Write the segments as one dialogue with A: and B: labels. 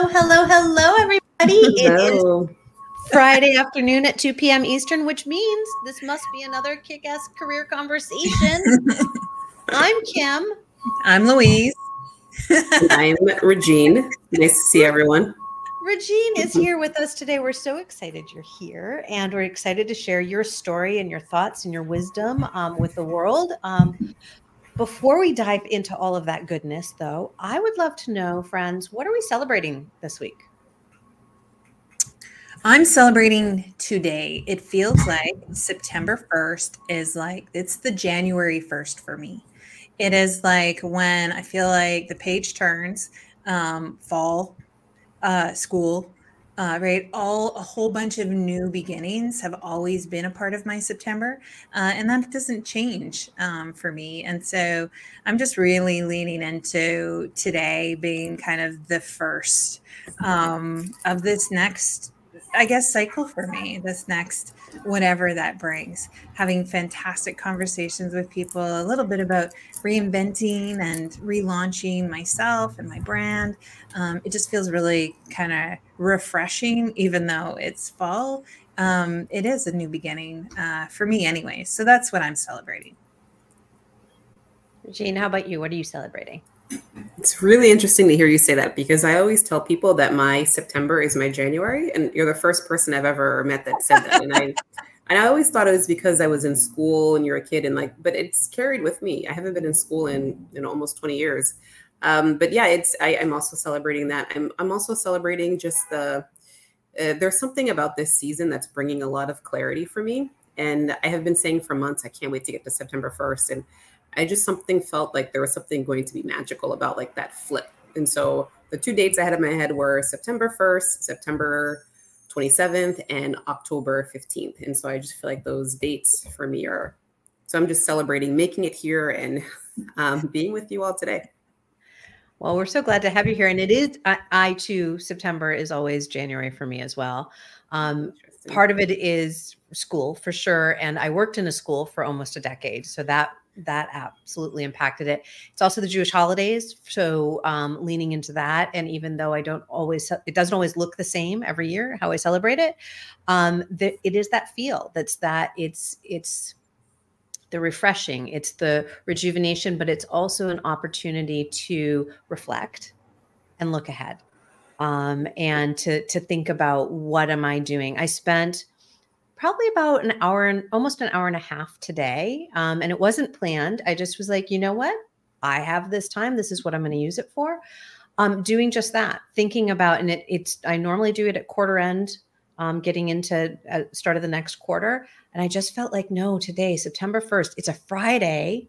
A: Hello, hello, hello, everybody. Hello. It is Friday afternoon at 2 p.m. Eastern, which means this must be another kick ass career conversation. I'm Kim.
B: I'm Louise.
C: I'm Regine. Nice to see everyone.
A: Regine is here with us today. We're so excited you're here, and we're excited to share your story and your thoughts and your wisdom um, with the world. Um, before we dive into all of that goodness, though, I would love to know, friends, what are we celebrating this week?
B: I'm celebrating today. It feels like September 1st is like it's the January 1st for me. It is like when I feel like the page turns, um, fall, uh, school, uh, right? All a whole bunch of new beginnings have always been a part of my September, uh, and that doesn't change um, for me. And so I'm just really leaning into today being kind of the first um, of this next I guess, cycle for me this next, whatever that brings. Having fantastic conversations with people, a little bit about reinventing and relaunching myself and my brand. Um, it just feels really kind of refreshing, even though it's fall. Um, it is a new beginning uh, for me, anyway. So that's what I'm celebrating.
A: Regine, how about you? What are you celebrating?
C: It's really interesting to hear you say that because I always tell people that my September is my January, and you're the first person I've ever met that said that. And I, and I always thought it was because I was in school and you're a kid, and like, but it's carried with me. I haven't been in school in in almost 20 years. Um, but yeah, it's I, am also celebrating that. I'm I'm also celebrating just the. Uh, there's something about this season that's bringing a lot of clarity for me, and I have been saying for months I can't wait to get to September 1st, and I just something felt like there was something going to be magical about like that flip. And so the two dates I had in my head were September 1st, September 27th, and October 15th. And so I just feel like those dates for me are so I'm just celebrating making it here and um, being with you all today.
A: Well, we're so glad to have you here. And it is, I, I too, September is always January for me as well. Um, part of it is school for sure. And I worked in a school for almost a decade. So that that absolutely impacted it. It's also the Jewish holidays, so um, leaning into that. And even though I don't always, it doesn't always look the same every year how I celebrate it. Um, the, it is that feel. That's that. It's it's the refreshing. It's the rejuvenation, but it's also an opportunity to reflect and look ahead, um, and to to think about what am I doing. I spent probably about an hour and almost an hour and a half today. Um, and it wasn't planned. I just was like, you know what? I have this time. This is what I'm going to use it for. Um, doing just that, thinking about, and it, it's, I normally do it at quarter end, um, getting into uh, start of the next quarter. And I just felt like, no, today, September 1st, it's a Friday.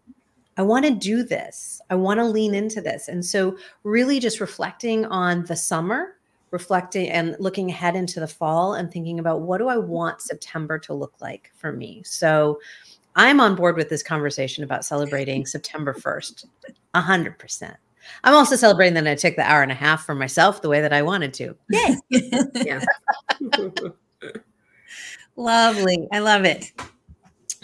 A: I want to do this. I want to lean into this. And so, really just reflecting on the summer reflecting and looking ahead into the fall and thinking about what do I want September to look like for me. So I'm on board with this conversation about celebrating September 1st, 100%. I'm also celebrating that I took the hour and a half for myself the way that I wanted to. Yay. yeah.
B: Lovely. I love it.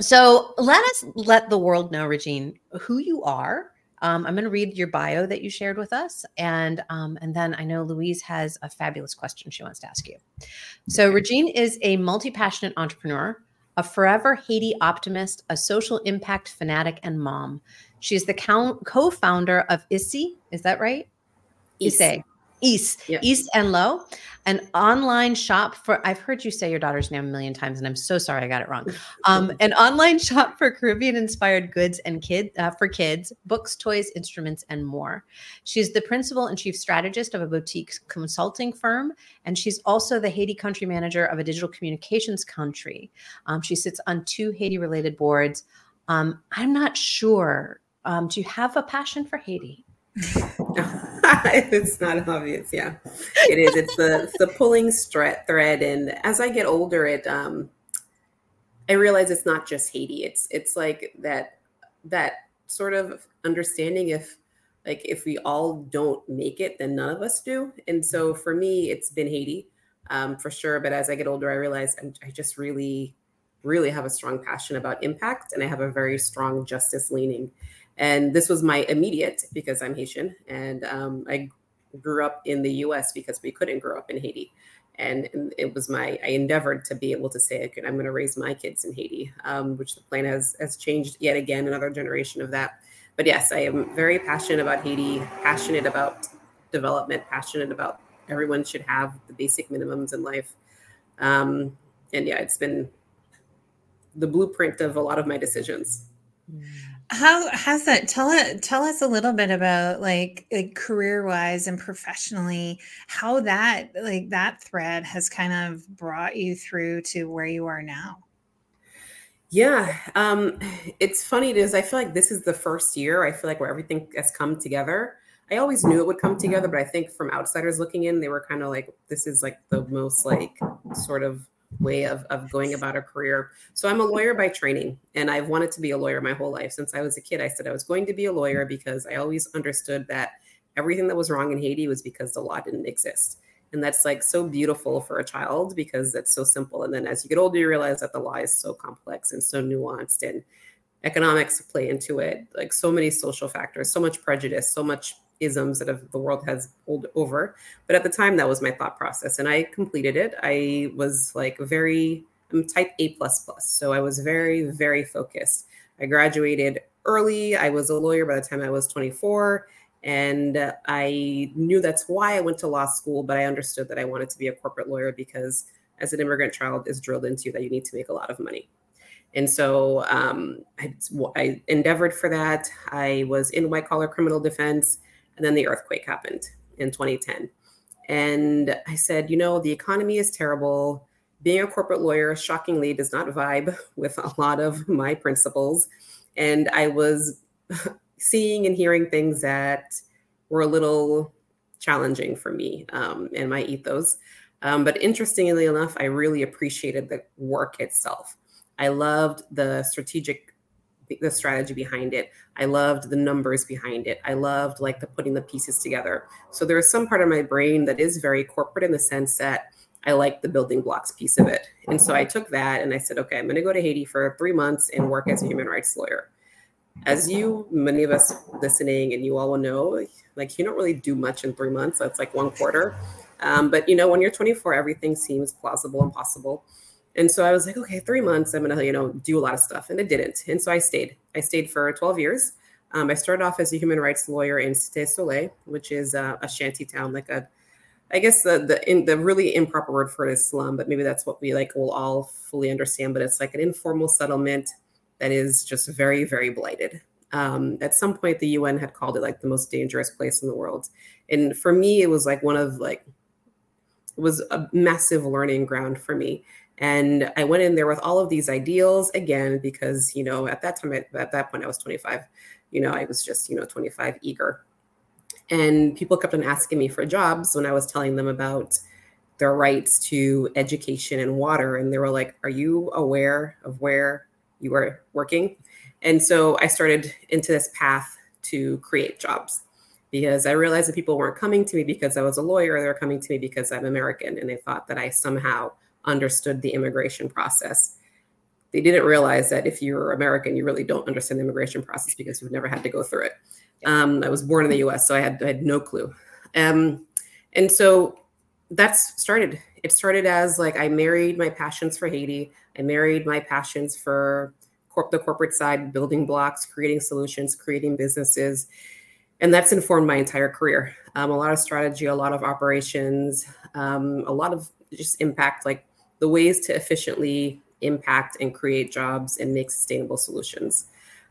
A: So let us let the world know, Regine, who you are um, I'm going to read your bio that you shared with us, and um, and then I know Louise has a fabulous question she wants to ask you. So Regine is a multi-passionate entrepreneur, a forever Haiti optimist, a social impact fanatic, and mom. She is the co-founder of ISSE. Is that right?
C: ISSE.
A: East, yeah. Issé and Lo, an online shop for. I've heard you say your daughter's name a million times, and I'm so sorry I got it wrong. Um, an online shop for Caribbean-inspired goods and kid uh, for kids, books, toys, instruments, and more. She's the principal and chief strategist of a boutique consulting firm, and she's also the Haiti country manager of a digital communications country. Um, she sits on two Haiti-related boards. Um, I'm not sure. Um, do you have a passion for Haiti?
C: it's not obvious. Yeah, it is. It's the the pulling thread thread, and as I get older, it um, I realize it's not just Haiti. It's it's like that that sort of understanding if like if we all don't make it, then none of us do. And so for me, it's been Haiti um, for sure. But as I get older, I realize I'm, I just really, really have a strong passion about impact, and I have a very strong justice leaning. And this was my immediate because I'm Haitian, and um, I grew up in the US because we couldn't grow up in Haiti. And it was my, I endeavored to be able to say, okay, I'm going to raise my kids in Haiti, um, which the plan has, has changed yet again, another generation of that. But yes, I am very passionate about Haiti, passionate about development, passionate about everyone should have the basic minimums in life. Um, and yeah, it's been the blueprint of a lot of my decisions.
B: How has that tell it tell us a little bit about like like career wise and professionally how that like that thread has kind of brought you through to where you are now.
C: Yeah, um, it's funny. because I feel like this is the first year. I feel like where everything has come together. I always knew it would come together, but I think from outsiders looking in, they were kind of like, "This is like the most like sort of way of, of going about a career. So I'm a lawyer by training, and I've wanted to be a lawyer my whole life. Since I was a kid, I said I was going to be a lawyer because I always understood that everything that was wrong in Haiti was because the law didn't exist. And that's like so beautiful for a child because it's so simple. And then as you get older, you realize that the law is so complex and so nuanced and economics play into it, like so many social factors, so much prejudice, so much isms that the world has pulled over. But at the time, that was my thought process, and I completed it. I was like very, I'm type A plus plus, so I was very, very focused. I graduated early. I was a lawyer by the time I was 24. And I knew that's why I went to law school, but I understood that I wanted to be a corporate lawyer because as an immigrant child is drilled into that you need to make a lot of money. And so um, I, I, endeavored for that. I was in white collar criminal defense. And then the earthquake happened in 2010. And I said, you know, the economy is terrible. Being a corporate lawyer, shockingly, does not vibe with a lot of my principles. And I was seeing and hearing things that were a little challenging for me um, and my ethos. Um, but interestingly enough, I really appreciated the work itself. I loved the strategic the strategy behind it. I loved the numbers behind it. I loved like the putting the pieces together. So there is some part of my brain that is very corporate in the sense that I like the building blocks piece of it. And so I took that and I said, okay, I'm going to go to Haiti for three months and work as a human rights lawyer. As you, many of us listening, and you all will know, like you don't really do much in three months. That's like one quarter. Um, but you know, when you're 24, everything seems plausible and possible. And so I was like, okay, three months, I'm gonna, you know, do a lot of stuff. And it didn't. And so I stayed. I stayed for 12 years. Um, I started off as a human rights lawyer in Cité Soleil, which is uh, a shanty town, like a, I guess the the in, the really improper word for it is slum, but maybe that's what we like will all fully understand. But it's like an informal settlement that is just very very blighted. Um, at some point, the UN had called it like the most dangerous place in the world, and for me, it was like one of like it was a massive learning ground for me and I went in there with all of these ideals again, because, you know, at that time, at that point, I was 25. You know, I was just, you know, 25 eager. And people kept on asking me for jobs when I was telling them about their rights to education and water. And they were like, Are you aware of where you are working? And so I started into this path to create jobs because I realized that people weren't coming to me because I was a lawyer. They were coming to me because I'm American. And they thought that I somehow understood the immigration process. They didn't realize that if you're American, you really don't understand the immigration process because you've never had to go through it. Um, I was born in the U.S., so I had, I had no clue. Um, and so that's started. It started as like I married my passions for Haiti. I married my passions for corp- the corporate side, building blocks, creating solutions, creating businesses, and that's informed my entire career. Um, a lot of strategy, a lot of operations, um, a lot of just impact like the ways to efficiently impact and create jobs and make sustainable solutions.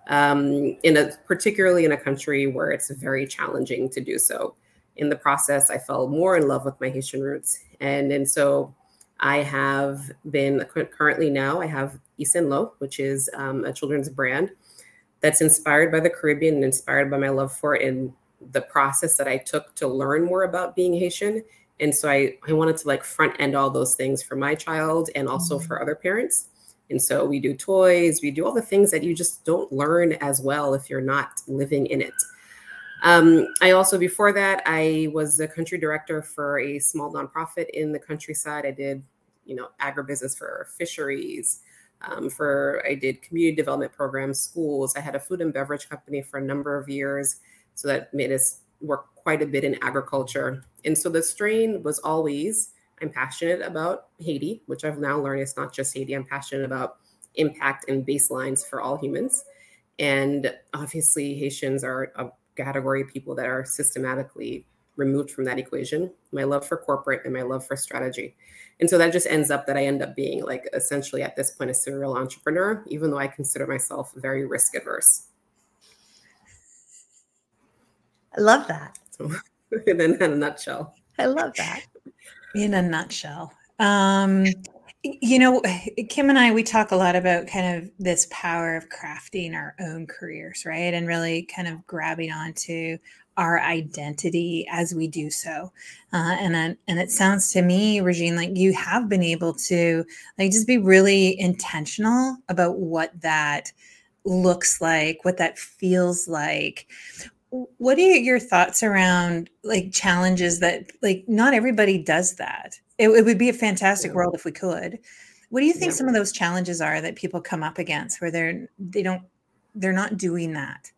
C: Um, in a particularly in a country where it's very challenging to do so. In the process, I fell more in love with my Haitian roots, and and so I have been currently now I have Issé and Lo, which is um, a children's brand that's inspired by the Caribbean and inspired by my love for it and the process that I took to learn more about being Haitian and so I, I wanted to like front end all those things for my child and also mm-hmm. for other parents. And so we do toys we do all the things that you just don't learn as well if you're not living in it. Um, i also before that i was the country director for a small nonprofit in the countryside. I did you know agribusiness for fisheries um, for i did community development programs schools. I had a food and beverage company for a number of years. So that made us work quite a bit in agriculture. And so the strain was always I'm passionate about Haiti, which I've now learned it's not just Haiti. I'm passionate about impact and baselines for all humans. And obviously, Haitians are a category of people that are systematically removed from that equation my love for corporate and my love for strategy. And so that just ends up that I end up being like essentially at this point a serial entrepreneur, even though I consider myself very risk adverse.
A: I love that.
C: So, in a nutshell.
A: I love that.
B: In a nutshell. Um, you know, Kim and I, we talk a lot about kind of this power of crafting our own careers, right? And really kind of grabbing onto our identity as we do so. Uh, and and it sounds to me, Regine, like you have been able to like just be really intentional about what that looks like, what that feels like. What are your thoughts around like challenges that like not everybody does that? It, it would be a fantastic world if we could. What do you think yeah. some of those challenges are that people come up against where they're they don't they're not doing that?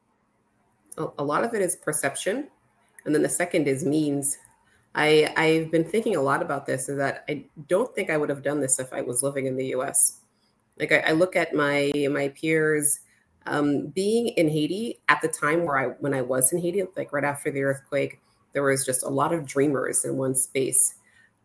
C: a lot of it is perception and then the second is means i i've been thinking a lot about this is that i don't think i would have done this if i was living in the us like i, I look at my my peers um, being in haiti at the time where i when i was in haiti like right after the earthquake there was just a lot of dreamers in one space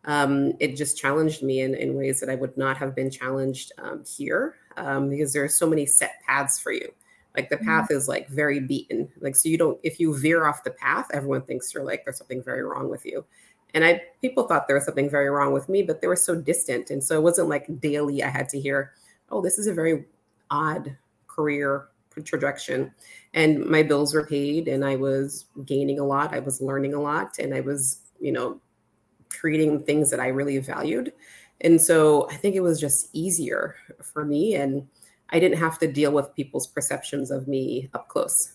C: um, it just challenged me in, in ways that i would not have been challenged um, here um, because there are so many set paths for you like the mm-hmm. path is like very beaten. Like so you don't if you veer off the path, everyone thinks you're like there's something very wrong with you. And I people thought there was something very wrong with me, but they were so distant. And so it wasn't like daily I had to hear, oh, this is a very odd career trajectory. And my bills were paid and I was gaining a lot. I was learning a lot and I was, you know, creating things that I really valued. And so I think it was just easier for me. And I didn't have to deal with people's perceptions of me up close.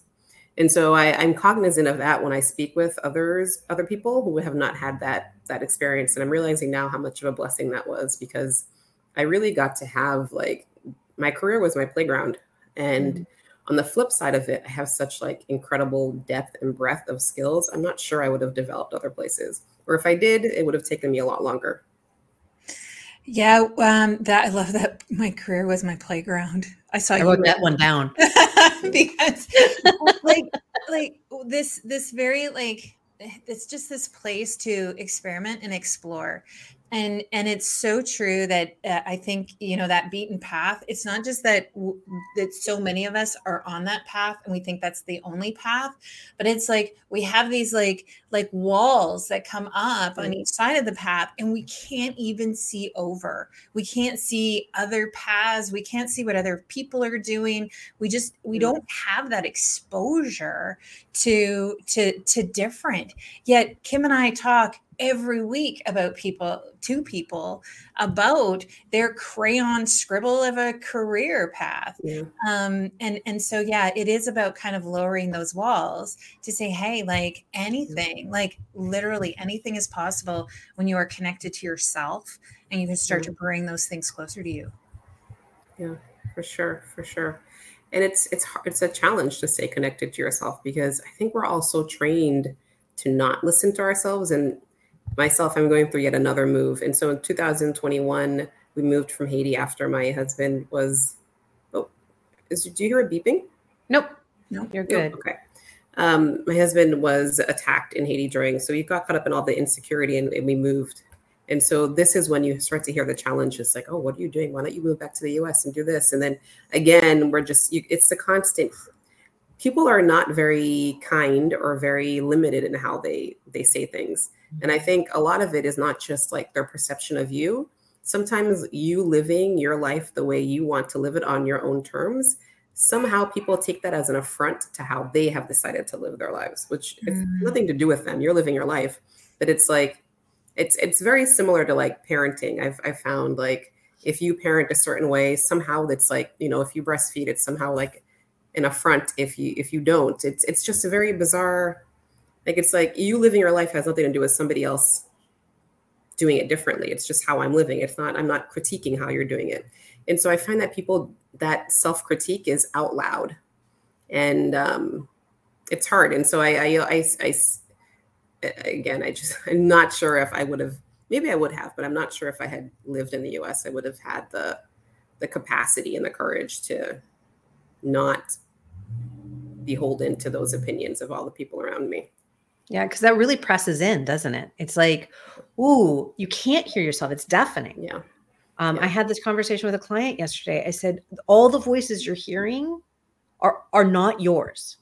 C: And so I, I'm cognizant of that when I speak with others, other people who have not had that that experience. And I'm realizing now how much of a blessing that was because I really got to have like my career was my playground. And mm-hmm. on the flip side of it, I have such like incredible depth and breadth of skills. I'm not sure I would have developed other places. Or if I did, it would have taken me a lot longer.
B: Yeah, um, that I love that my career was my playground. I saw
A: I wrote that one down
B: because like like this this very like it's just this place to experiment and explore and and it's so true that uh, i think you know that beaten path it's not just that w- that so many of us are on that path and we think that's the only path but it's like we have these like like walls that come up on each side of the path and we can't even see over. We can't see other paths. We can't see what other people are doing. We just we don't have that exposure to to to different. Yet kim and i talk every week about people to people about their crayon scribble of a career path. Yeah. um and and so yeah it is about kind of lowering those walls to say hey like anything like literally anything is possible when you are connected to yourself and you can start to bring those things closer to you.
C: Yeah for sure for sure. And it's it's hard, it's a challenge to stay connected to yourself because i think we're all so trained to not listen to ourselves and myself, I'm going through yet another move. And so in 2021, we moved from Haiti after my husband was. Oh, is do you hear a beeping?
A: Nope. No, you're good.
C: okay. Um, my husband was attacked in Haiti during, so he got caught up in all the insecurity and, and we moved. And so this is when you start to hear the challenges like, oh, what are you doing? Why don't you move back to the US and do this? And then again, we're just, you, it's the constant people are not very kind or very limited in how they they say things. And i think a lot of it is not just like their perception of you. Sometimes you living your life the way you want to live it on your own terms somehow people take that as an affront to how they have decided to live their lives which mm. has nothing to do with them. You're living your life. But it's like it's it's very similar to like parenting. I've i found like if you parent a certain way somehow it's like you know if you breastfeed it's somehow like an affront if you if you don't. It's it's just a very bizarre like it's like you living your life has nothing to do with somebody else doing it differently. It's just how I'm living. It's not I'm not critiquing how you're doing it. And so I find that people that self critique is out loud, and um, it's hard. And so I, I I I again, I just I'm not sure if I would have maybe I would have, but I'm not sure if I had lived in the US, I would have had the the capacity and the courage to not beholden to those opinions of all the people around me.
A: Yeah, because that really presses in, doesn't it? It's like, ooh, you can't hear yourself. It's deafening.
C: Yeah.
A: Um, yeah. I had this conversation with a client yesterday. I said, all the voices you're hearing are are not yours.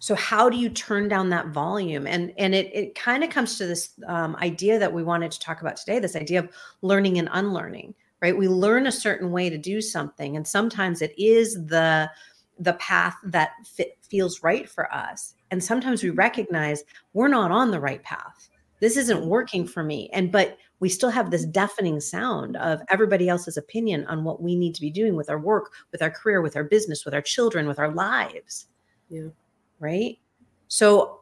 A: So how do you turn down that volume? And and it it kind of comes to this um, idea that we wanted to talk about today. This idea of learning and unlearning. Right? We learn a certain way to do something, and sometimes it is the the path that fit, feels right for us. And sometimes we recognize we're not on the right path. This isn't working for me. And but we still have this deafening sound of everybody else's opinion on what we need to be doing with our work, with our career, with our business, with our children, with our lives.
C: Yeah.
A: Right. So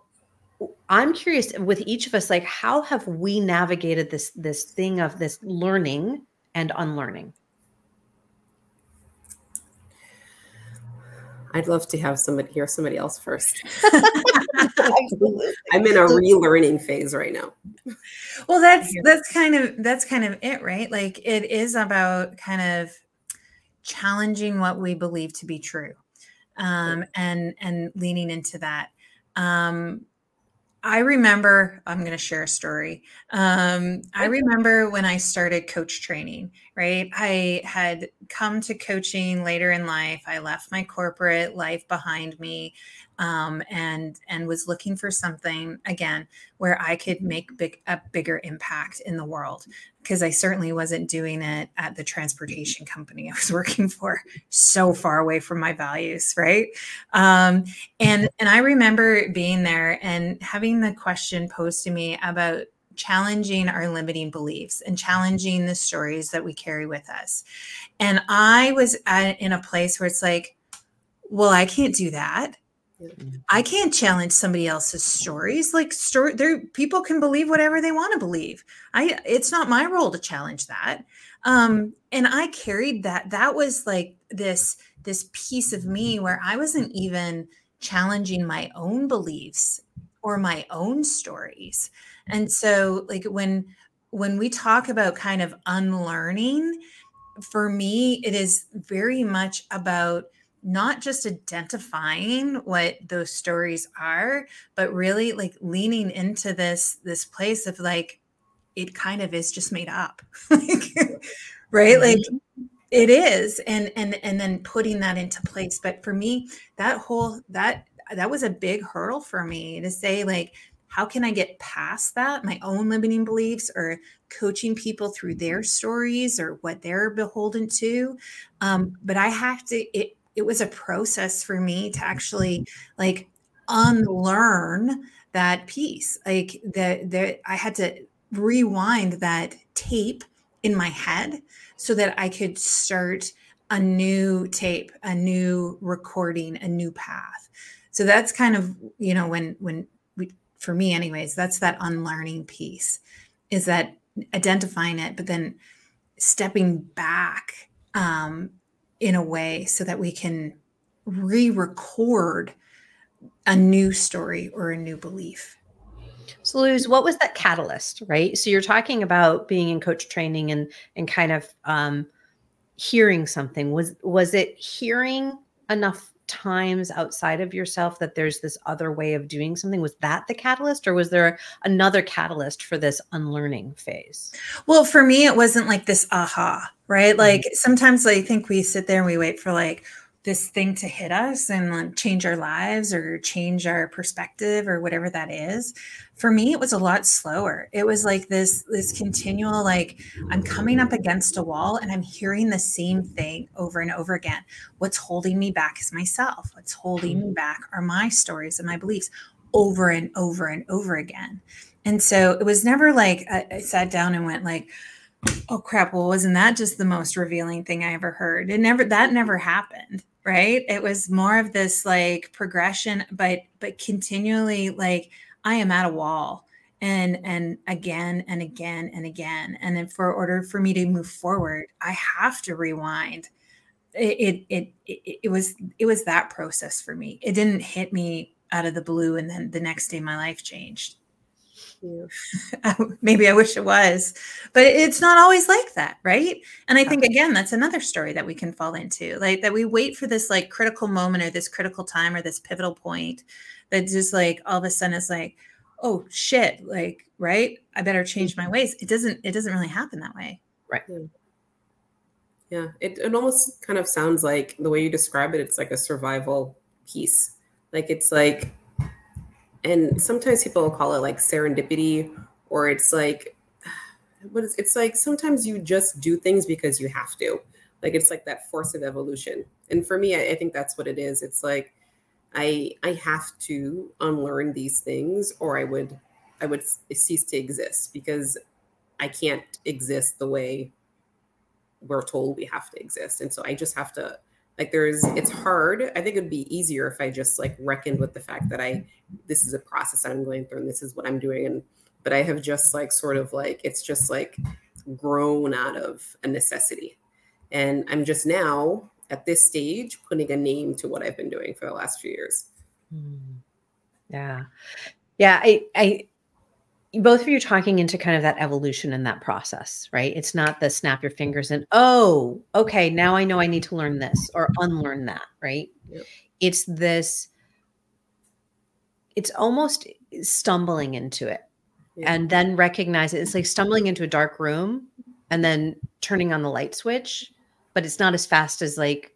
A: I'm curious with each of us, like how have we navigated this this thing of this learning and unlearning?
C: I'd love to have somebody hear somebody else first. I'm in a relearning phase right now.
B: Well, that's that's kind of that's kind of it, right? Like it is about kind of challenging what we believe to be true, um, and and leaning into that. Um, I remember, I'm going to share a story. Um, I remember when I started coach training, right? I had come to coaching later in life. I left my corporate life behind me um, and and was looking for something again where I could make big a bigger impact in the world because I certainly wasn't doing it at the transportation company I was working for, so far away from my values, right? Um, and and I remember being there and having the question posed to me about challenging our limiting beliefs and challenging the stories that we carry with us. And I was at, in a place where it's like, well, I can't do that. I can't challenge somebody else's stories. Like story there people can believe whatever they want to believe. I it's not my role to challenge that. Um and I carried that that was like this this piece of me where I wasn't even challenging my own beliefs or my own stories. And so like when when we talk about kind of unlearning for me it is very much about not just identifying what those stories are but really like leaning into this this place of like it kind of is just made up. Right? Like mm-hmm. it is and and and then putting that into place. But for me that whole that that was a big hurdle for me to say like how can i get past that? My own limiting beliefs or coaching people through their stories or what they're beholden to. Um, but i have to it it was a process for me to actually like unlearn that piece like that that i had to rewind that tape in my head so that i could start a new tape a new recording a new path. So that's kind of you know when when we for me anyways that's that unlearning piece is that identifying it but then stepping back um, in a way so that we can re-record a new story or a new belief.
A: So Luz, what was that catalyst, right? So you're talking about being in coach training and and kind of um, hearing something. Was was it hearing enough times outside of yourself that there's this other way of doing something? Was that the catalyst, or was there another catalyst for this unlearning phase?
B: Well, for me, it wasn't like this aha, right? Mm-hmm. Like sometimes I think we sit there and we wait for like, this thing to hit us and like change our lives or change our perspective or whatever that is. For me it was a lot slower. It was like this this continual like i'm coming up against a wall and i'm hearing the same thing over and over again. What's holding me back is myself. What's holding me mm-hmm. back are my stories and my beliefs over and over and over again. And so it was never like I, I sat down and went like oh crap. Well wasn't that just the most revealing thing i ever heard? It never that never happened right? It was more of this like progression but but continually like i am at a wall and and again and again and again and then for order for me to move forward i have to rewind. It it it, it was it was that process for me. It didn't hit me out of the blue and then the next day my life changed maybe I wish it was, but it's not always like that, right? And I think again, that's another story that we can fall into, like that we wait for this like critical moment or this critical time or this pivotal point that just like all of a sudden is like, oh shit, like right, I better change my mm-hmm. ways. It doesn't. It doesn't really happen that way,
A: right?
C: Yeah. Yeah, it, it almost kind of sounds like the way you describe it, it's like a survival piece. Like it's like and sometimes people call it like serendipity or it's like what is it's like sometimes you just do things because you have to. Like it's like that force of evolution. And for me I, I think that's what it is. It's like i i have to unlearn these things or i would i would cease to exist because i can't exist the way we're told we have to exist. And so i just have to like there's it's hard. I think it'd be easier if i just like reckoned with the fact that i this is a process i'm going through and this is what i'm doing and but i have just like sort of like it's just like grown out of a necessity. And i'm just now at this stage putting a name to what i've been doing for the last few years.
A: Hmm. yeah. Yeah i i both of you talking into kind of that evolution and that process, right? It's not the snap your fingers and, oh, okay, now I know I need to learn this or unlearn that, right? Yep. It's this, it's almost stumbling into it and then recognize it. It's like stumbling into a dark room and then turning on the light switch, but it's not as fast as like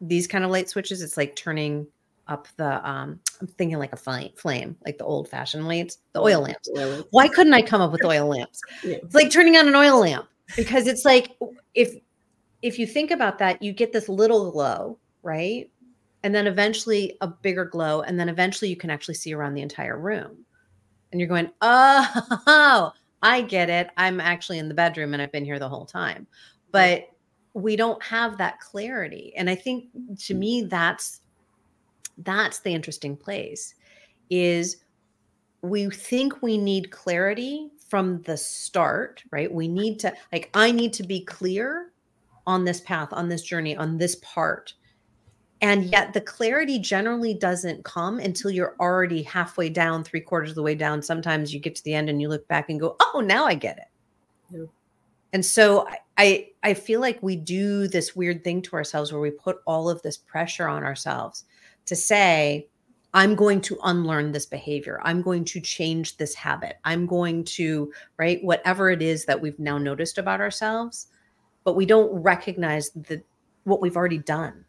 A: these kind of light switches. It's like turning up the um i'm thinking like a flame flame like the old fashioned lights the oil lamps. why couldn't i come up with oil lamps? Yeah. it's like turning on an oil lamp because it's like if if you think about that you get this little glow right? And then eventually a bigger glow and then eventually you can actually see around the entire room. And you're going oh i get it. I'm actually in the bedroom and i've been here the whole time. But we don't have that clarity. And i think to me that's that's the interesting place is we think we need clarity from the start right? We need to like i need to be clear on this path on this journey on this part. And yet the clarity generally doesn't come until you're already halfway down three quarters of the way down. Sometimes you get to the end and you look back and go oh now i get it. Yeah. and so I, I feel like we do this weird thing to ourselves where we put all of this pressure on ourselves to say, I'm going to unlearn this behavior. I'm going to change this habit. I'm going to, right, whatever it is that we've now noticed about ourselves, but we don't recognize the what we've already done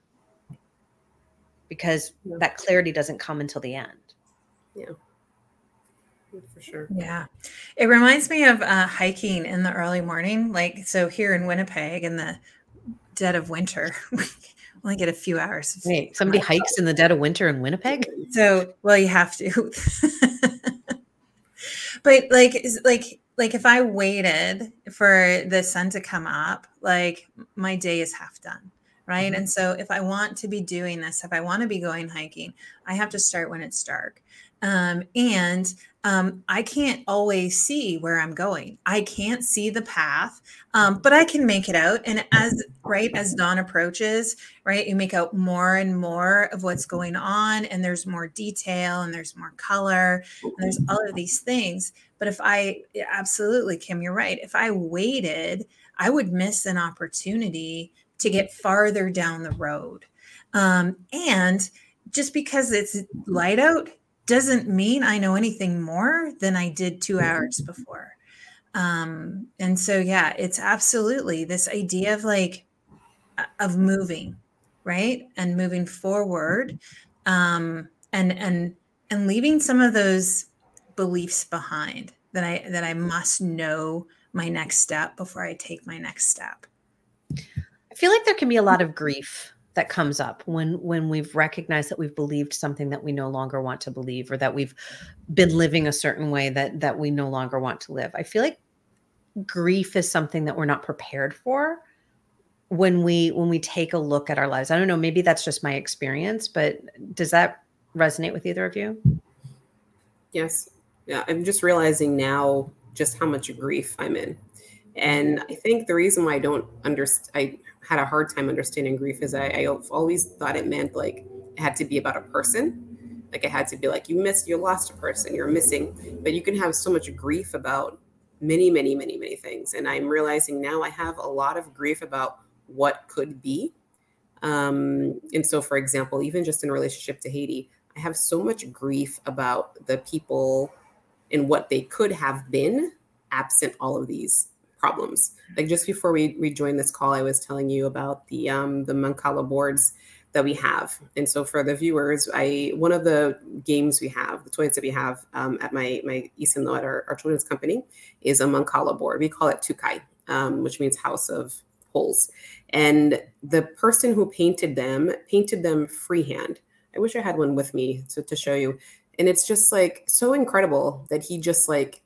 A: because yeah. that clarity doesn't come until the end.
C: Yeah. For sure.
B: Yeah. It reminds me of uh, hiking in the early morning. Like, so here in Winnipeg in the dead of winter, only get a few hours.
A: Wait, somebody hikes in the dead of winter in Winnipeg?
B: So, well, you have to. but like, like, like if I waited for the sun to come up, like my day is half done. Right. Mm-hmm. And so if I want to be doing this, if I want to be going hiking, I have to start when it's dark. Um, and um, I can't always see where I'm going. I can't see the path, um, but I can make it out. And as right as dawn approaches, right, you make out more and more of what's going on, and there's more detail, and there's more color, and there's all of these things. But if I absolutely, Kim, you're right. If I waited, I would miss an opportunity to get farther down the road. Um, and just because it's light out doesn't mean I know anything more than I did two mm-hmm. hours before. Um, and so, yeah, it's absolutely this idea of like, of moving, right? And moving forward, um, and, and, and leaving some of those beliefs behind that I, that I must know my next step before I take my next step.
A: I feel like there can be a lot of grief that comes up when when we've recognized that we've believed something that we no longer want to believe or that we've been living a certain way that that we no longer want to live. I feel like grief is something that we're not prepared for when we when we take a look at our lives. I don't know maybe that's just my experience but does that resonate with either of you?
C: Yes. Yeah i'm just realizing now just how much grief i'm in. And i think the reason why i don't understand i had a hard time understanding grief is I, I always thought it meant like it had to be about a person. like it had to be like you missed, you lost a person, you're missing, but you can have so much grief about many, many, many, many things. And I'm realizing now I have a lot of grief about what could be. Um, and so, for example, even just in relationship to Haiti, I have so much grief about the people and what they could have been absent all of these problems. Like just before we, we joined this call, I was telling you about the um, the Mancala boards that we have. And so for the viewers, I one of the games we have, the toys that we have um, at my my Easton at our, our, children's company is a Mancala board. We call it Tukai, um, which means house of holes. And the person who painted them painted them freehand. I wish I had one with me to, to show you. And it's just like so incredible that he just like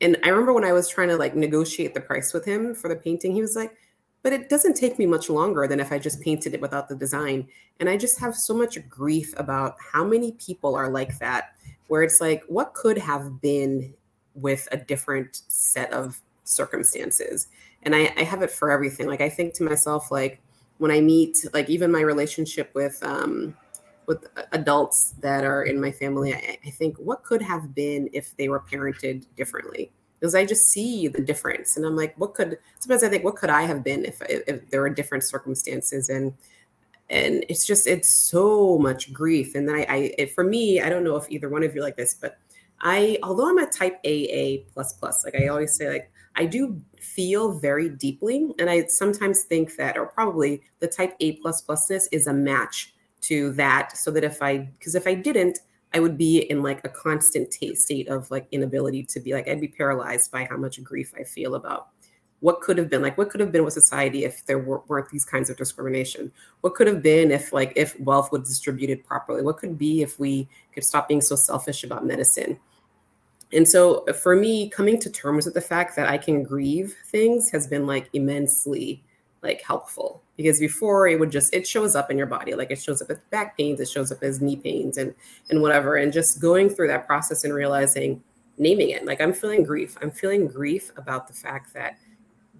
C: and I remember when I was trying to like negotiate the price with him for the painting, he was like, but it doesn't take me much longer than if I just painted it without the design. And I just have so much grief about how many people are like that, where it's like, what could have been with a different set of circumstances? And I, I have it for everything. Like I think to myself, like when I meet, like even my relationship with um, with adults that are in my family, I, I think what could have been if they were parented differently? Because I just see the difference, and I'm like, what could? Sometimes I think, what could I have been if if, there were different circumstances and and it's just it's so much grief and then i, I it, for me i don't know if either one of you like this but i although i'm a type aa plus plus like i always say like i do feel very deeply and i sometimes think that or probably the type a plus plusness is a match to that so that if I, because if I didn't, I would be in like a constant t- state of like inability to be like, I'd be paralyzed by how much grief I feel about what could have been like what could have been with society if there were, weren't these kinds of discrimination? What could have been if like if wealth was distributed properly? What could be if we could stop being so selfish about medicine? And so uh, for me coming to terms with the fact that i can grieve things has been like immensely like helpful. Because before it would just it shows up in your body. Like it shows up as back pains it shows up as knee pains and and whatever. And just going through that process and realizing naming it like i'm feeling grief. I'm feeling grief about the fact that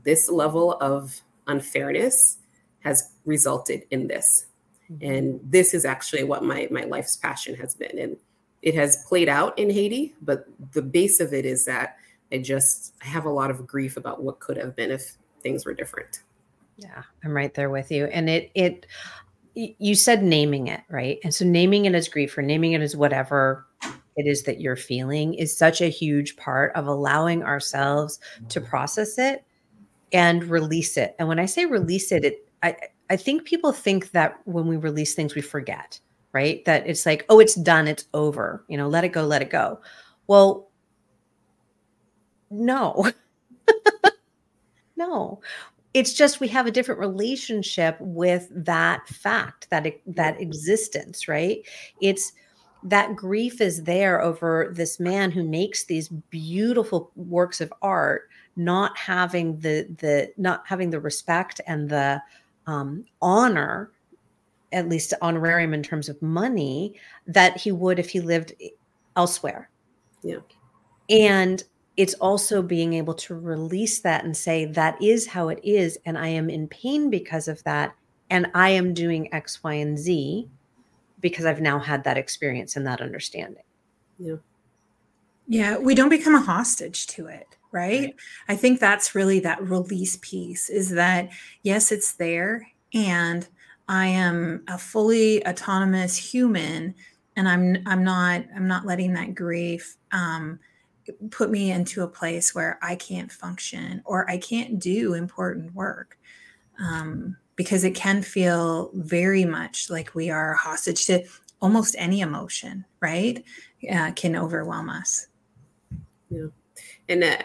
C: this level of unfairness has resulted in this. Mm-hmm. and this is actually what my my life's passion has been. And it has played out in haiti but the base of it is that i just i have a lot of grief about what could have been if things were different
A: yeah, I'm right there with you. And it it you said naming it, right? And so naming it as grief or naming it as whatever it is that you're feeling is such a huge part of allowing ourselves to mm-hmm. process it and release it. And when I say release it, it I I think people think that when we release things we forget, right? That it's like, oh, it's done, it's over. You know, let it go, let it go. Well, no. no it's just we have a different relationship with that fact that that existence right? It's that grief is there over this man who makes these beautiful works of art not having the the not having the respect and the um, honor at least honorarium in terms of money that he would if he lived elsewhere.
C: Yeah.
A: And it's also being able to release that and say that is how it is and i am in pain because of that and i am doing x y and z because i've now had that experience and that understanding.
C: Yeah.
B: Yeah we don't become a hostage to it right, right. i think that's really that release piece is that yes it's there and i am a fully autonomous human and i'm i'm not i'm not letting that grief um, put me into a place where I can't function or I can't do important work. Um, because it can feel very much like we are hostage to almost any emotion, right? Uh, can overwhelm us.
C: Yeah. And uh,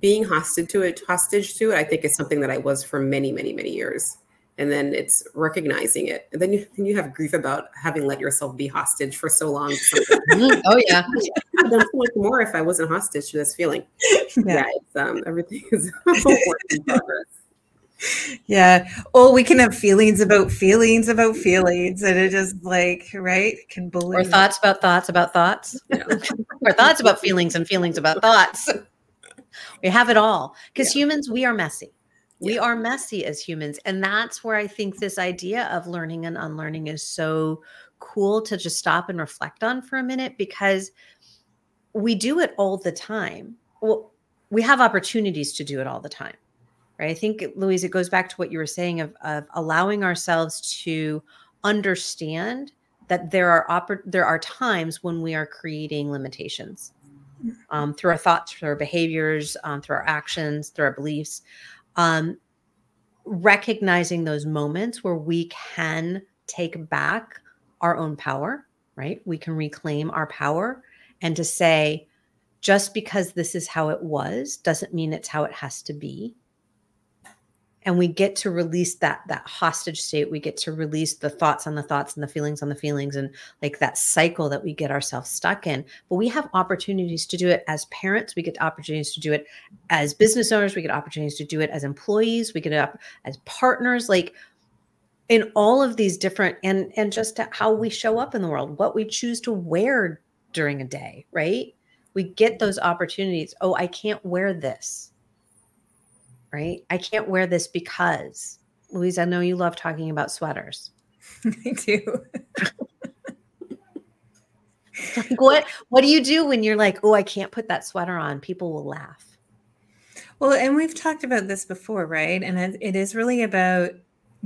C: being hostage to it, hostage to it, I think is something that I was for many, many, many years and then it's recognizing it. And then you, then you have grief about having let yourself be hostage for so long.
A: Oh yeah.
C: I've done so much more if i wasn't hostage to this feeling. Yeah, yeah it's um everything is
B: yeah. Oh we can have feelings about feelings about feelings and it just like right? Can believe
A: or thoughts about thoughts about thoughts. Yeah. or thoughts about feelings and feelings about thoughts. We have it all. Because yeah. humans we are messy we yeah. are messy as humans. And that's where I think this idea of learning and unlearning is so cool to just stop and reflect on for a minute because we do it all the time. Well, we have opportunities to do it all the time. Right. I think, Louise, it goes back to what you were saying of, of allowing ourselves to understand that there are oppor- there are times when we are creating limitations um, through our thoughts, through our behaviors, um, through our actions, through our beliefs. Um, recognizing those moments where we can take back our own power, right? We can reclaim our power and to say, just because this is how it was doesn't mean it's how it has to be and we get to release that that hostage state. We get to release the thoughts on the thoughts and the feelings on the feelings and like that cycle that we get ourselves stuck in. But we have opportunities to do it as parents. We get opportunities to do it as business owners. We get opportunities to do it as employees. We get up as partners. Like in all of these different and and just how we show up in the world what we choose to wear during a day right? We get those opportunities. Oh i can't wear this right? I can't wear this because, Louise, I know you love talking about sweaters.
B: I do.
A: like what what do you do when you're like, "Oh, I can't put that sweater on." People will laugh.
B: Well, and we've talked about this before, right? And it, it is really about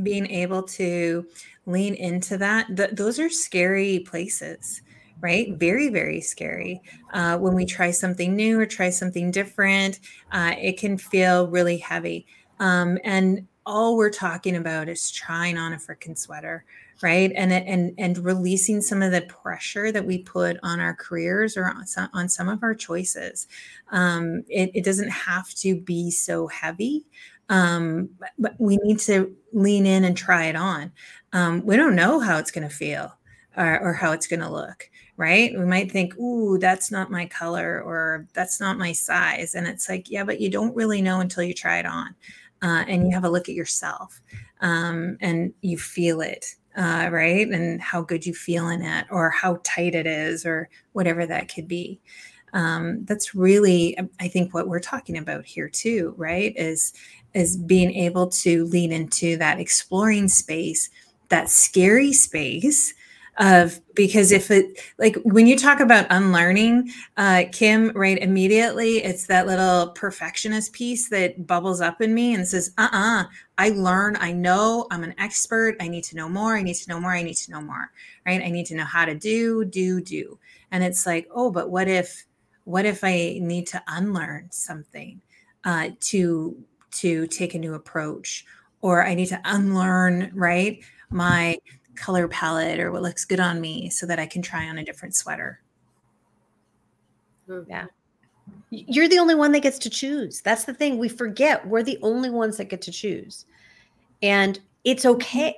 B: being able to lean into that. Th- those are scary places right? Very, very scary. Uh, when we try something new or try something different, uh, it can feel really heavy. Um, and all we're talking about is trying on a freaking sweater, right? And and and releasing some of the pressure that we put on our careers or on some, on some of our choices. Um, it, it doesn't have to be so heavy. Um, but, we need to lean in and try it on. Um, we don't know how it's going to feel or, or how it's going to look right? We might think, ooh, that's not my color or that's not my size. And it's like, yeah, but you don't really know until you try it on. Uh, and you have a look at yourself um, and you feel it, uh, right? And how good you feel in it or how tight it is or whatever that could be. Um, that's really, I think, what we're talking about here too, right? Is is being able to lean into that exploring space, that scary space of because if it like when you talk about unlearning uh kim right immediately it's that little perfectionist piece that bubbles up in me and says uh-uh i learn i know i'm an expert i need to know more i need to know more i need to know more right? I need to know how to do do do. And it's like oh but what if what if i need to unlearn something uh to to take a new approach? Or i need to unlearn right my color palette or what looks good on me so that I can try on a different sweater.
A: Yeah. You're the only one that gets to choose. That's the thing. We forget we're the only ones that get to choose. And it's mm-hmm. okay.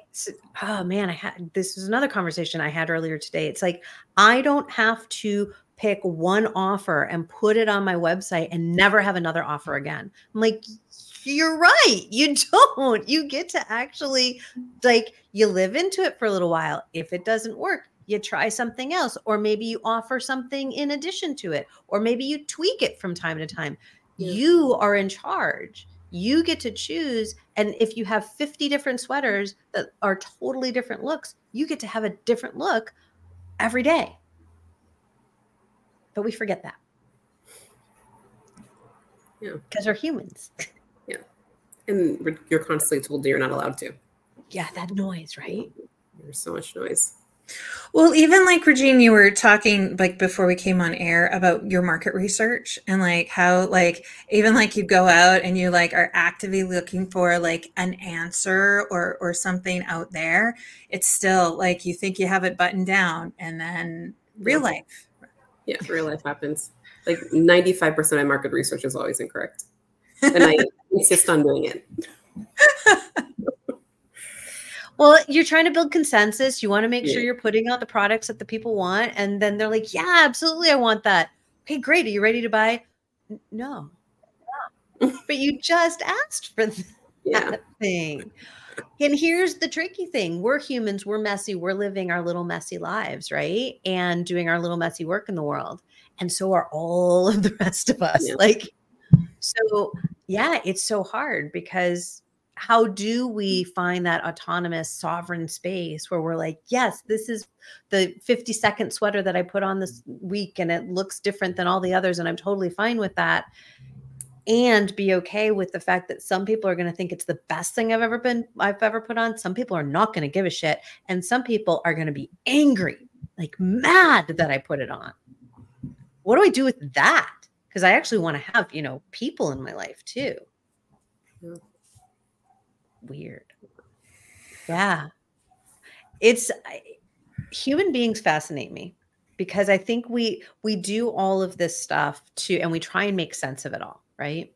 A: oh man, I had this is another conversation I had earlier today. It's like I don't have to pick one offer and put it on my website and never have another offer again. I'm like, you're right. You don't. You get to actually like you live into it for a little while. If it doesn't work, you try something else or maybe you offer something in addition to it or maybe you tweak it from time to time. Yeah. You are in charge. You get to choose and if you have 50 different sweaters that are totally different looks, you get to have a different look every day. But we forget that.
C: Yeah.
A: Because we're humans.
C: and you're constantly told that you're not allowed to.
A: Yeah, that noise, right?
C: There's so much noise.
B: Well, even like Regine, you were talking like before we came on air about your market research and like how like even like you go out and you like are actively looking for like an answer or or something out there. It's still like you think you have it buttoned down and then real life.
C: Yeah, real life happens. Like 95% of my market research is always incorrect. And I insist on doing it.
A: well, you're trying to build consensus. You want to make yeah. sure you're putting out the products that the people want. And then they're like, yeah, absolutely. I want that. Okay, great. Are you ready to buy? No. but you just asked for that yeah. thing. And here's the tricky thing we're humans, we're messy, we're living our little messy lives, right? And doing our little messy work in the world. And so are all of the rest of us. Yeah. Like, so yeah, it's so hard because how do mm. we find that autonomous sovereign space where we're like yes this is the 50 second sweater that i put on this week and it looks different than all the others and i'm totally fine with that and be okay with the fact that some people are going to think it's the best thing I've ever been I've ever put on. Some people are not going to give a shit and some people are going to be angry, like mad that I put it on. What do I do with that? Cuz I actually want to have, you know, people in my life too. Weird. Yeah. It's human beings fascinate me because I think we we do all of this stuff to and we try and make sense of it all right?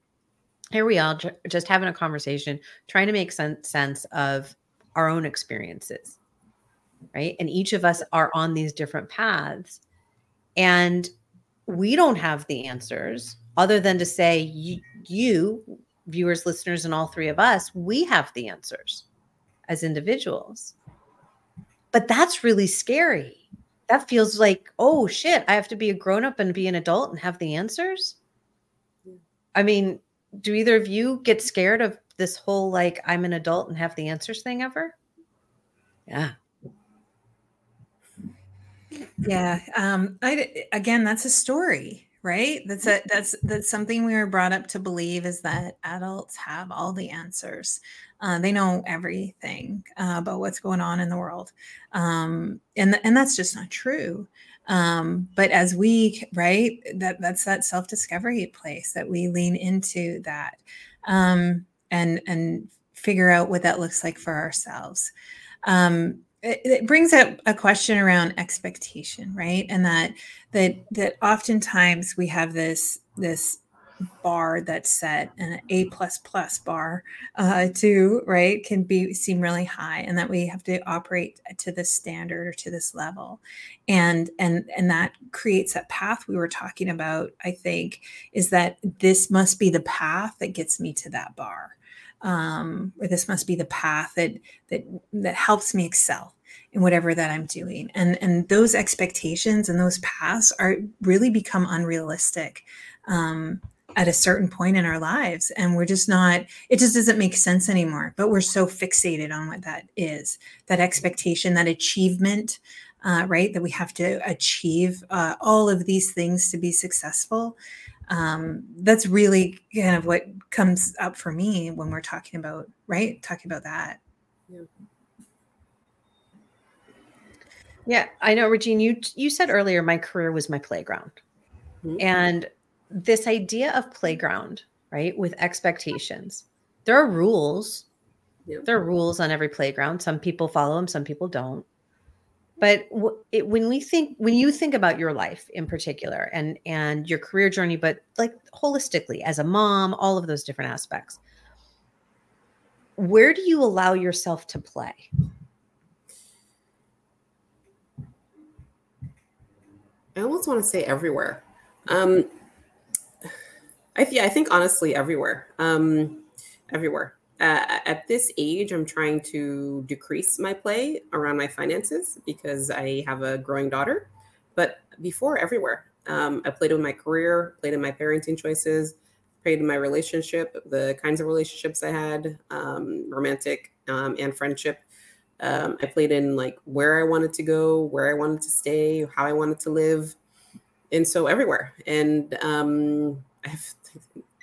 A: Here we are just having a conversation, trying to make sense, sense of our own experiences, right? And each of us are on these different paths. And we don't have the answers other than to say, you, you, viewers, listeners, and all three of us, we have the answers as individuals. But that's really scary. That feels like, oh shit, I have to be a grown up and be an adult and have the answers. I mean, do either of you get scared of this whole like I'm an adult and have the answers thing ever? Yeah.
B: Yeah. Um, I again, that's a story, right? That's a that's that's something we were brought up to believe is that adults have all the answers. Uh, they know everything uh, about what's going on in the world, um, and and that's just not true um but as we right that that's that self-discovery place that we lean into that um and and figure out what that looks like for ourselves um it, it brings up a question around expectation right? And that that that oftentimes we have this this bar that's set an a plus plus bar uh, to right can be seem really high and that we have to operate to this standard or to this level. And and and that creates that path we were talking about i think is that this must be the path that gets me to that bar um, or this must be the path that that that helps me excel in whatever that I'm doing. And and those expectations and those paths are really become unrealistic. Um, at a certain point in our lives and we're just not it just doesn't make sense anymore but we're so fixated on what that is that expectation that achievement uh, right that we have to achieve uh, all of these things to be successful um, that's really kind of what comes up for me when we're talking about right talking about that
A: yeah. yeah i know regine you you said earlier my career was my playground mm-hmm. and this idea of playground, right, with expectations. There are rules. Yep. There are rules on every playground. Some people follow them, some people don't. But w- it, when we think, when you think about your life in particular, and and your career journey, but like holistically as a mom, all of those different aspects, where do you allow yourself to play?
C: I almost want to say everywhere. Um, I yeah, I think honestly everywhere, um, everywhere. Uh, at this age, I'm trying to decrease my play around my finances because I have a growing daughter. But before, everywhere. Um, I played with my career, played in my parenting choices, played in my relationship, the kinds of relationships I had, um, romantic um, and friendship. Um, I played in like where I wanted to go, where I wanted to stay, how I wanted to live, and so everywhere. And um, I've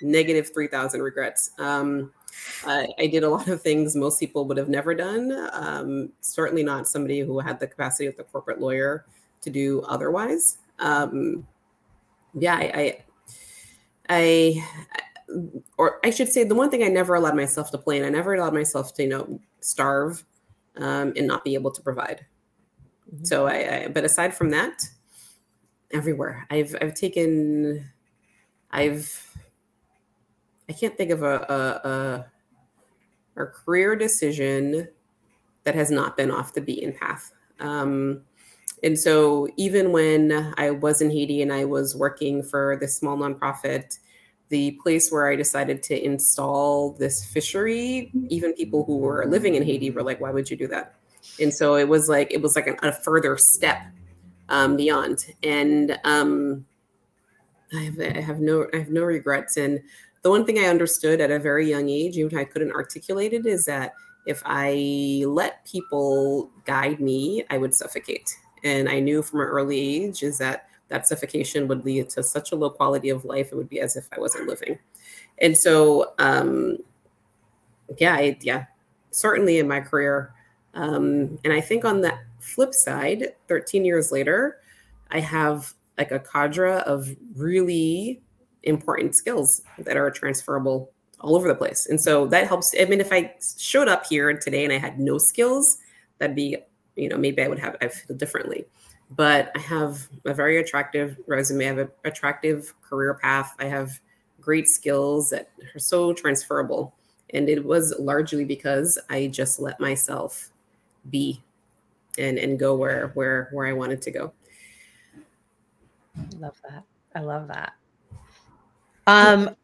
C: negative 3,000 regrets. Um, I, I, did a lot of things most people would have never done. Um, certainly not somebody who had the capacity of the corporate lawyer to do otherwise. Um, yeah, I, I, I, or I should say, the one thing I never allowed myself to play, and I never allowed myself to, you know, starve um, and not be able to provide. Mm-hmm. So I, I, but aside from that, everywhere I've, I've taken, I've I can't think of a, a, a, a career decision that has not been off the beaten path. Um, and so even when I was in Haiti and I was working for this small nonprofit, the place where I decided to install this fishery, even people who were living in Haiti were like, why would you do that? And so it was like, it was like a, a further step um, beyond. And um, I have, I have no, I have no regrets. And the one thing I understood at a very young age, even though I couldn't articulate it, is that if I let people guide me, I would suffocate. And I knew from an early age is that that suffocation would lead to such a low quality of life. It would be as if I wasn't living. And so, um, yeah, I, yeah, certainly in my career. Um, and I think on the flip side, 13 years later, I have like a cadre of really important skills that are transferable all over the place. And so that helps. I mean, if I showed up here today and I had no skills, that'd be, you know, maybe I would have, I feel differently. But I have a very attractive resume. I have an attractive career path. I have great skills that are so transferable. And it was largely because I just let myself be and and go where where where I wanted to go.
A: I love that. I love that. Um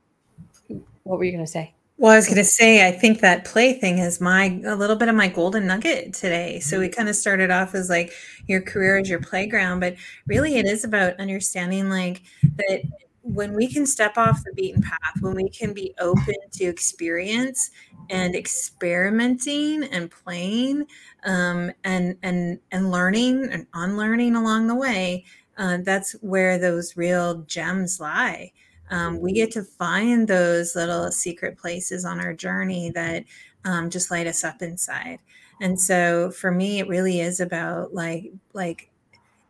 A: what were you going to say?
B: Well, I was going to say, I think that play thing is my a little bit of my golden nugget today. So we kind of started off as like your career is your playground, but really it is about understanding like that when we can step off the beaten path, when we can be open to experience and experimenting and playing um, and and and learning and unlearning along the way, uh, that's where those real gems lie. Um, we get to find those little secret places on our journey that um, just light us up inside. And so for me, it really is about like like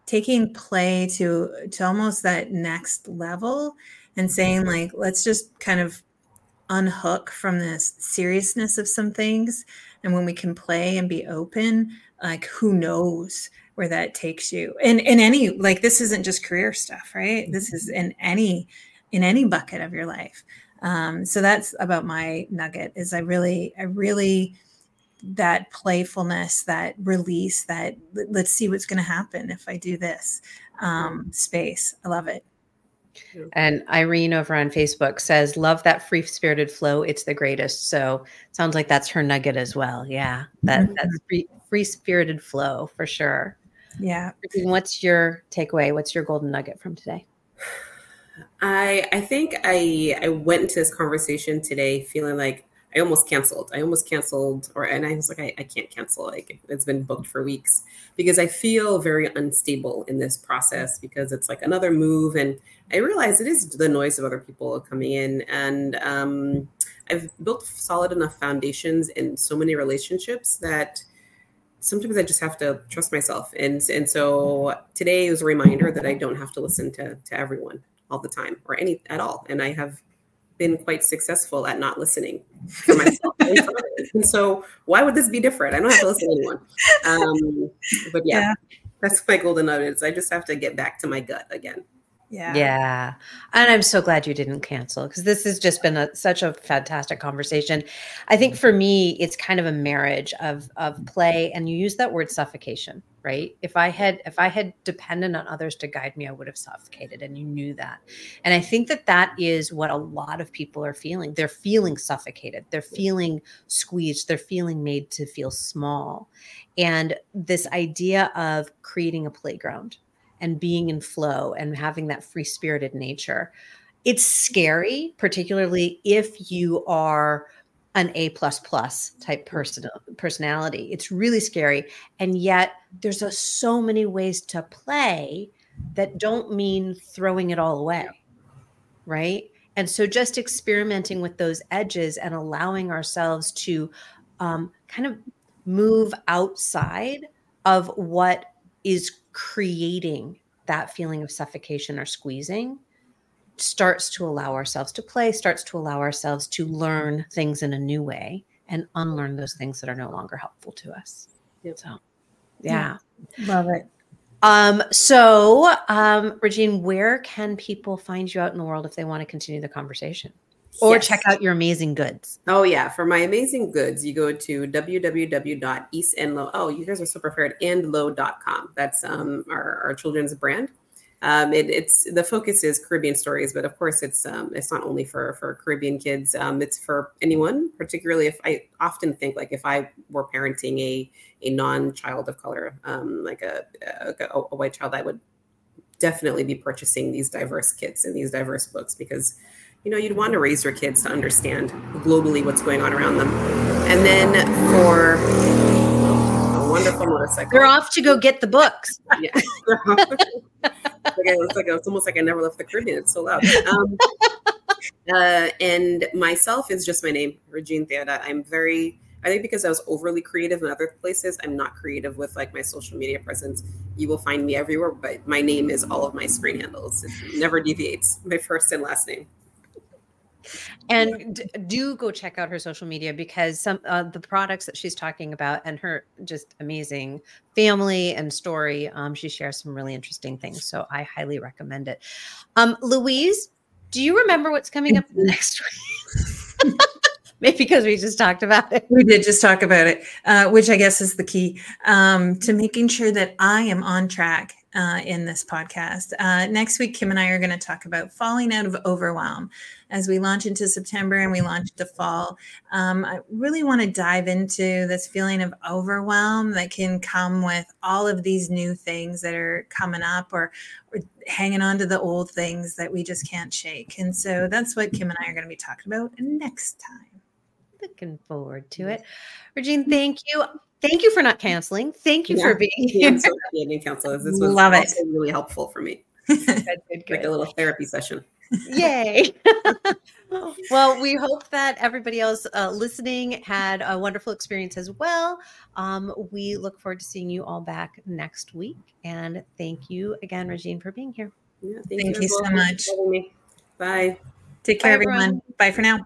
B: taking play to to almost that next level and saying like let's just kind of unhook from this seriousness of some things and when we can play and be open like who knows where that takes you. And in any like this isn't just career stuff right? This is in any in any bucket of your life um, so that's about my nugget is i really i really that playfulness, that release, that let's see what's going to happen if I do this um, space. I love it.
A: And Irene over on Facebook says, Love that free spirited flow. It's the greatest. So sounds like that's her nugget as well. Yeah. That mm-hmm. that's free, free spirited flow for sure.
B: Yeah.
A: What's your takeaway? What's your golden nugget from today?
C: I I think I I went into this conversation today feeling like I almost canceled. I almost canceled, or and I was like, I, I can't cancel. Like it's been booked for weeks because I feel very unstable in this process because it's like another move, and I realize it is the noise of other people coming in, and um, I've built solid enough foundations in so many relationships that sometimes I just have to trust myself, and and so today was a reminder that I don't have to listen to to everyone all the time or any at all, and I have been quite successful at not listening for myself. and so why would this be different? I don't have to listen to anyone. Um, but yeah, yeah, that's my golden nugget. I just have to get back to my gut again.
A: Yeah. Yeah. And I'm so glad you didn't cancel because this has just been a, such a fantastic conversation. I think for me, it's kind of a marriage of of play and you use that word suffocation, right? If I had if I had depended on others to guide me, I would have suffocated and you knew that. And I think that that is what a lot of people are feeling. They're feeling suffocated. They're feeling squeezed. They're feeling made to feel small. And this idea of creating a playground and being in flow and having that free spirited nature. It's scary, particularly if you are an A plus plus type person personality. It's really scary. And yet there's a, so many ways to play that don't mean throwing it all away. Right. And so just experimenting with those edges and allowing ourselves to um, kind of move outside of what is creating that feeling of suffocation or squeezing starts to allow ourselves to play, starts to allow ourselves to learn things in a new way and unlearn those things that are no longer helpful to us. Yep. So, yeah.
B: Love it.
A: Um, so, um, Regine, where can people find you out in the world if they want to continue the conversation? Or yes. check out your amazing goods.
C: Oh yeah, for my amazing goods, you go to www.isseandlo. Oh, you guys are so prepared. Andlo.com. That's um, our, our children's brand. Um, it, it's the focus is Caribbean stories, but of course it's um, it's not only for for Caribbean kids. Um, it's for anyone, particularly if I often think like if I were parenting a a non child of color, um, like a, a, a white child, I would definitely be purchasing these diverse kits and these diverse books because you know, you'd want to raise your kids to understand globally what's going on around them. And then for a wonderful motorcycle.
A: They're off to go get the books.
C: Yeah. it's, like, it's almost like I never left the Caribbean. It's so loud. Um, uh, and myself is just my name, Regine Théodat. I'm very, I think because I was overly creative in other places, I'm not creative with like my social media presence. You will find me everywhere, but my name is all of my screen handles. It never deviates. My first and last name
A: and d- do go check out her social media because some uh, the products that she's talking about and her just amazing family and story um, she shares some really interesting things so i highly recommend it. Um, louise do you remember what's coming up next week? Maybe because we just talked about it.
B: We did just talk about it uh, which i guess is the key um, to making sure that i am on track uh, in this podcast. Uh, next week, Kim and I are going to talk about falling out of overwhelm as we launch into September and we launch into fall. Um, I really want to dive into this feeling of overwhelm that can come with all of these new things that are coming up or, or hanging on to the old things that we just can't shake. And so that's what Kim and I are going to be talking about next time.
A: Looking forward to it. Regine, thank you. Thank you for not canceling. Thank you yeah. for being here.
C: Yeah, so being counselor. This was Love it. really helpful for me. good, good, good. Like a little therapy session.
A: Yay. well, we hope that everybody else uh, listening had a wonderful experience as well. Um, we look forward to seeing you all back next week. And thank you again, Regine, for being here.
B: Yeah, thank, thank you, you so much.
C: Bye.
B: Take care, Bye, everyone. everyone. Bye for now.